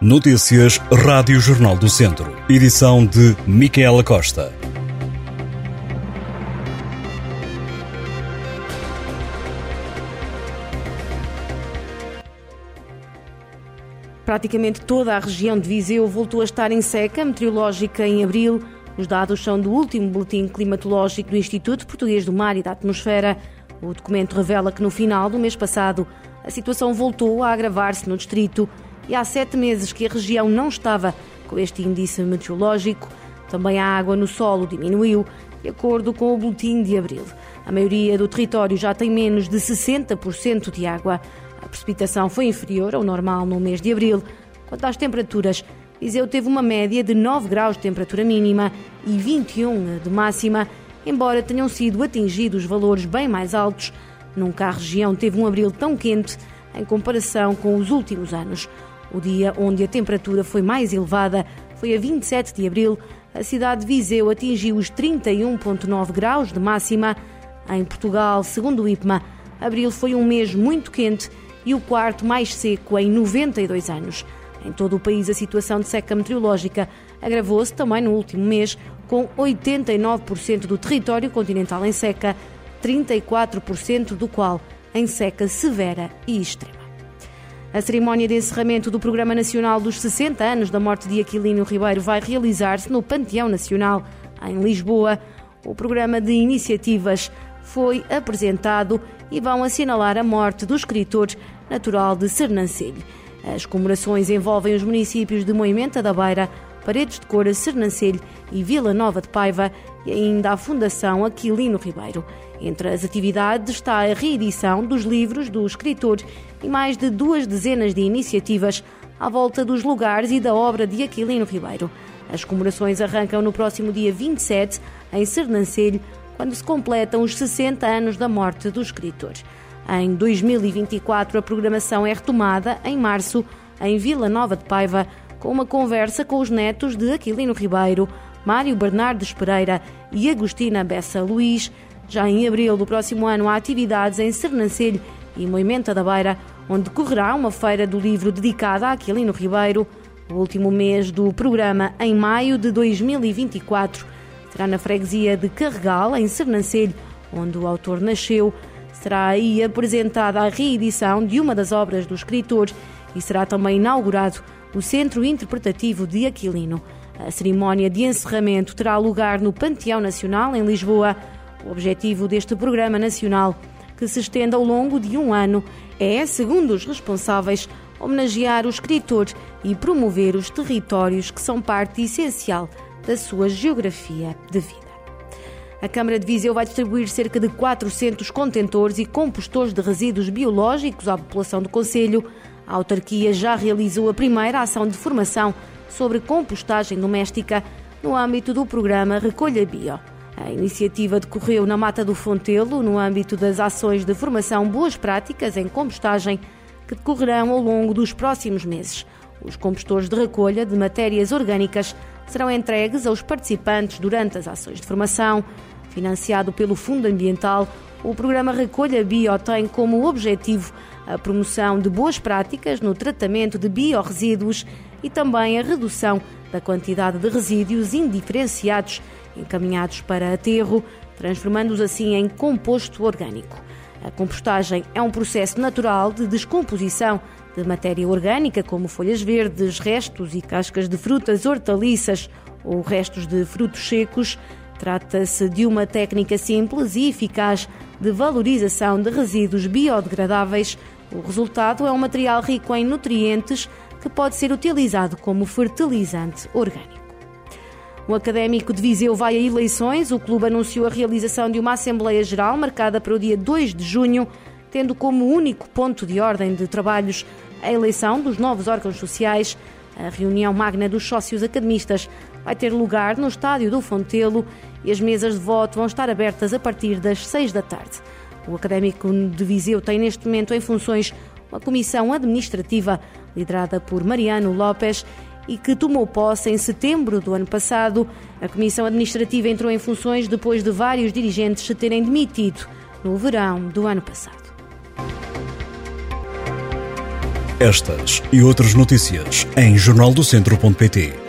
Notícias Rádio Jornal do Centro. Edição de Micaela Costa. Praticamente toda a região de Viseu voltou a estar em seca meteorológica em abril. Os dados são do último boletim climatológico do Instituto Português do Mar e da Atmosfera. O documento revela que no final do mês passado a situação voltou a agravar-se no distrito e há sete meses que a região não estava com este índice meteorológico. Também a água no solo diminuiu, de acordo com o boletim de abril. A maioria do território já tem menos de 60% de água. A precipitação foi inferior ao normal no mês de abril. Quanto às temperaturas, Viseu teve uma média de 9 graus de temperatura mínima e 21 de máxima, embora tenham sido atingidos valores bem mais altos. Nunca a região teve um abril tão quente em comparação com os últimos anos. O dia onde a temperatura foi mais elevada foi a 27 de abril. A cidade de Viseu atingiu os 31,9 graus de máxima. Em Portugal, segundo o IPMA, abril foi um mês muito quente e o quarto mais seco em 92 anos. Em todo o país, a situação de seca meteorológica agravou-se também no último mês, com 89% do território continental em seca, 34% do qual em seca severa e extrema. A cerimónia de encerramento do Programa Nacional dos 60 anos da morte de Aquilino Ribeiro vai realizar-se no Panteão Nacional, em Lisboa. O programa de iniciativas foi apresentado e vão assinalar a morte do escritor natural de Sernancelho. As comemorações envolvem os municípios de Moimenta da Beira, Paredes de Cora, Sernancelho e Vila Nova de Paiva e ainda a Fundação Aquilino Ribeiro. Entre as atividades está a reedição dos livros do escritor e mais de duas dezenas de iniciativas à volta dos lugares e da obra de Aquilino Ribeiro. As comemorações arrancam no próximo dia 27, em Sernancelho, quando se completam os 60 anos da morte do escritor. Em 2024, a programação é retomada em março, em Vila Nova de Paiva, com uma conversa com os netos de Aquilino Ribeiro, Mário Bernardes Pereira e Agostina Bessa Luís. Já em abril do próximo ano, há atividades em Sernancelho e Moimenta da Beira, onde decorrerá uma feira do livro dedicada a Aquilino Ribeiro. O último mês do programa, em maio de 2024, será na freguesia de Carregal, em Sernancelho, onde o autor nasceu. Será aí apresentada a reedição de uma das obras do escritor e será também inaugurado o Centro Interpretativo de Aquilino. A cerimónia de encerramento terá lugar no Panteão Nacional, em Lisboa. O objetivo deste programa nacional, que se estende ao longo de um ano, é, segundo os responsáveis, homenagear o escritor e promover os territórios que são parte essencial da sua geografia de vida. A Câmara de Viseu vai distribuir cerca de 400 contentores e compostores de resíduos biológicos à população do Conselho. A autarquia já realizou a primeira ação de formação sobre compostagem doméstica no âmbito do programa Recolha Bio. A iniciativa decorreu na Mata do Fontelo, no âmbito das ações de formação Boas Práticas em Compostagem, que decorrerão ao longo dos próximos meses. Os compostores de recolha de matérias orgânicas serão entregues aos participantes durante as ações de formação. Financiado pelo Fundo Ambiental, o programa Recolha Bio tem como objetivo a promoção de boas práticas no tratamento de biorresíduos e também a redução da quantidade de resíduos indiferenciados encaminhados para aterro, transformando-os assim em composto orgânico. A compostagem é um processo natural de descomposição de matéria orgânica, como folhas verdes, restos e cascas de frutas, hortaliças ou restos de frutos secos, Trata-se de uma técnica simples e eficaz de valorização de resíduos biodegradáveis. O resultado é um material rico em nutrientes que pode ser utilizado como fertilizante orgânico. O Académico de Viseu vai a eleições. O clube anunciou a realização de uma Assembleia Geral marcada para o dia 2 de junho, tendo como único ponto de ordem de trabalhos a eleição dos novos órgãos sociais. A reunião magna dos sócios academistas vai ter lugar no estádio do Fontelo e as mesas de voto vão estar abertas a partir das 6 da tarde. O Académico de Viseu tem neste momento em funções uma comissão administrativa liderada por Mariano Lopes e que tomou posse em setembro do ano passado. A comissão administrativa entrou em funções depois de vários dirigentes se terem demitido no verão do ano passado. Estas e outras notícias em jornaldocentro.pt.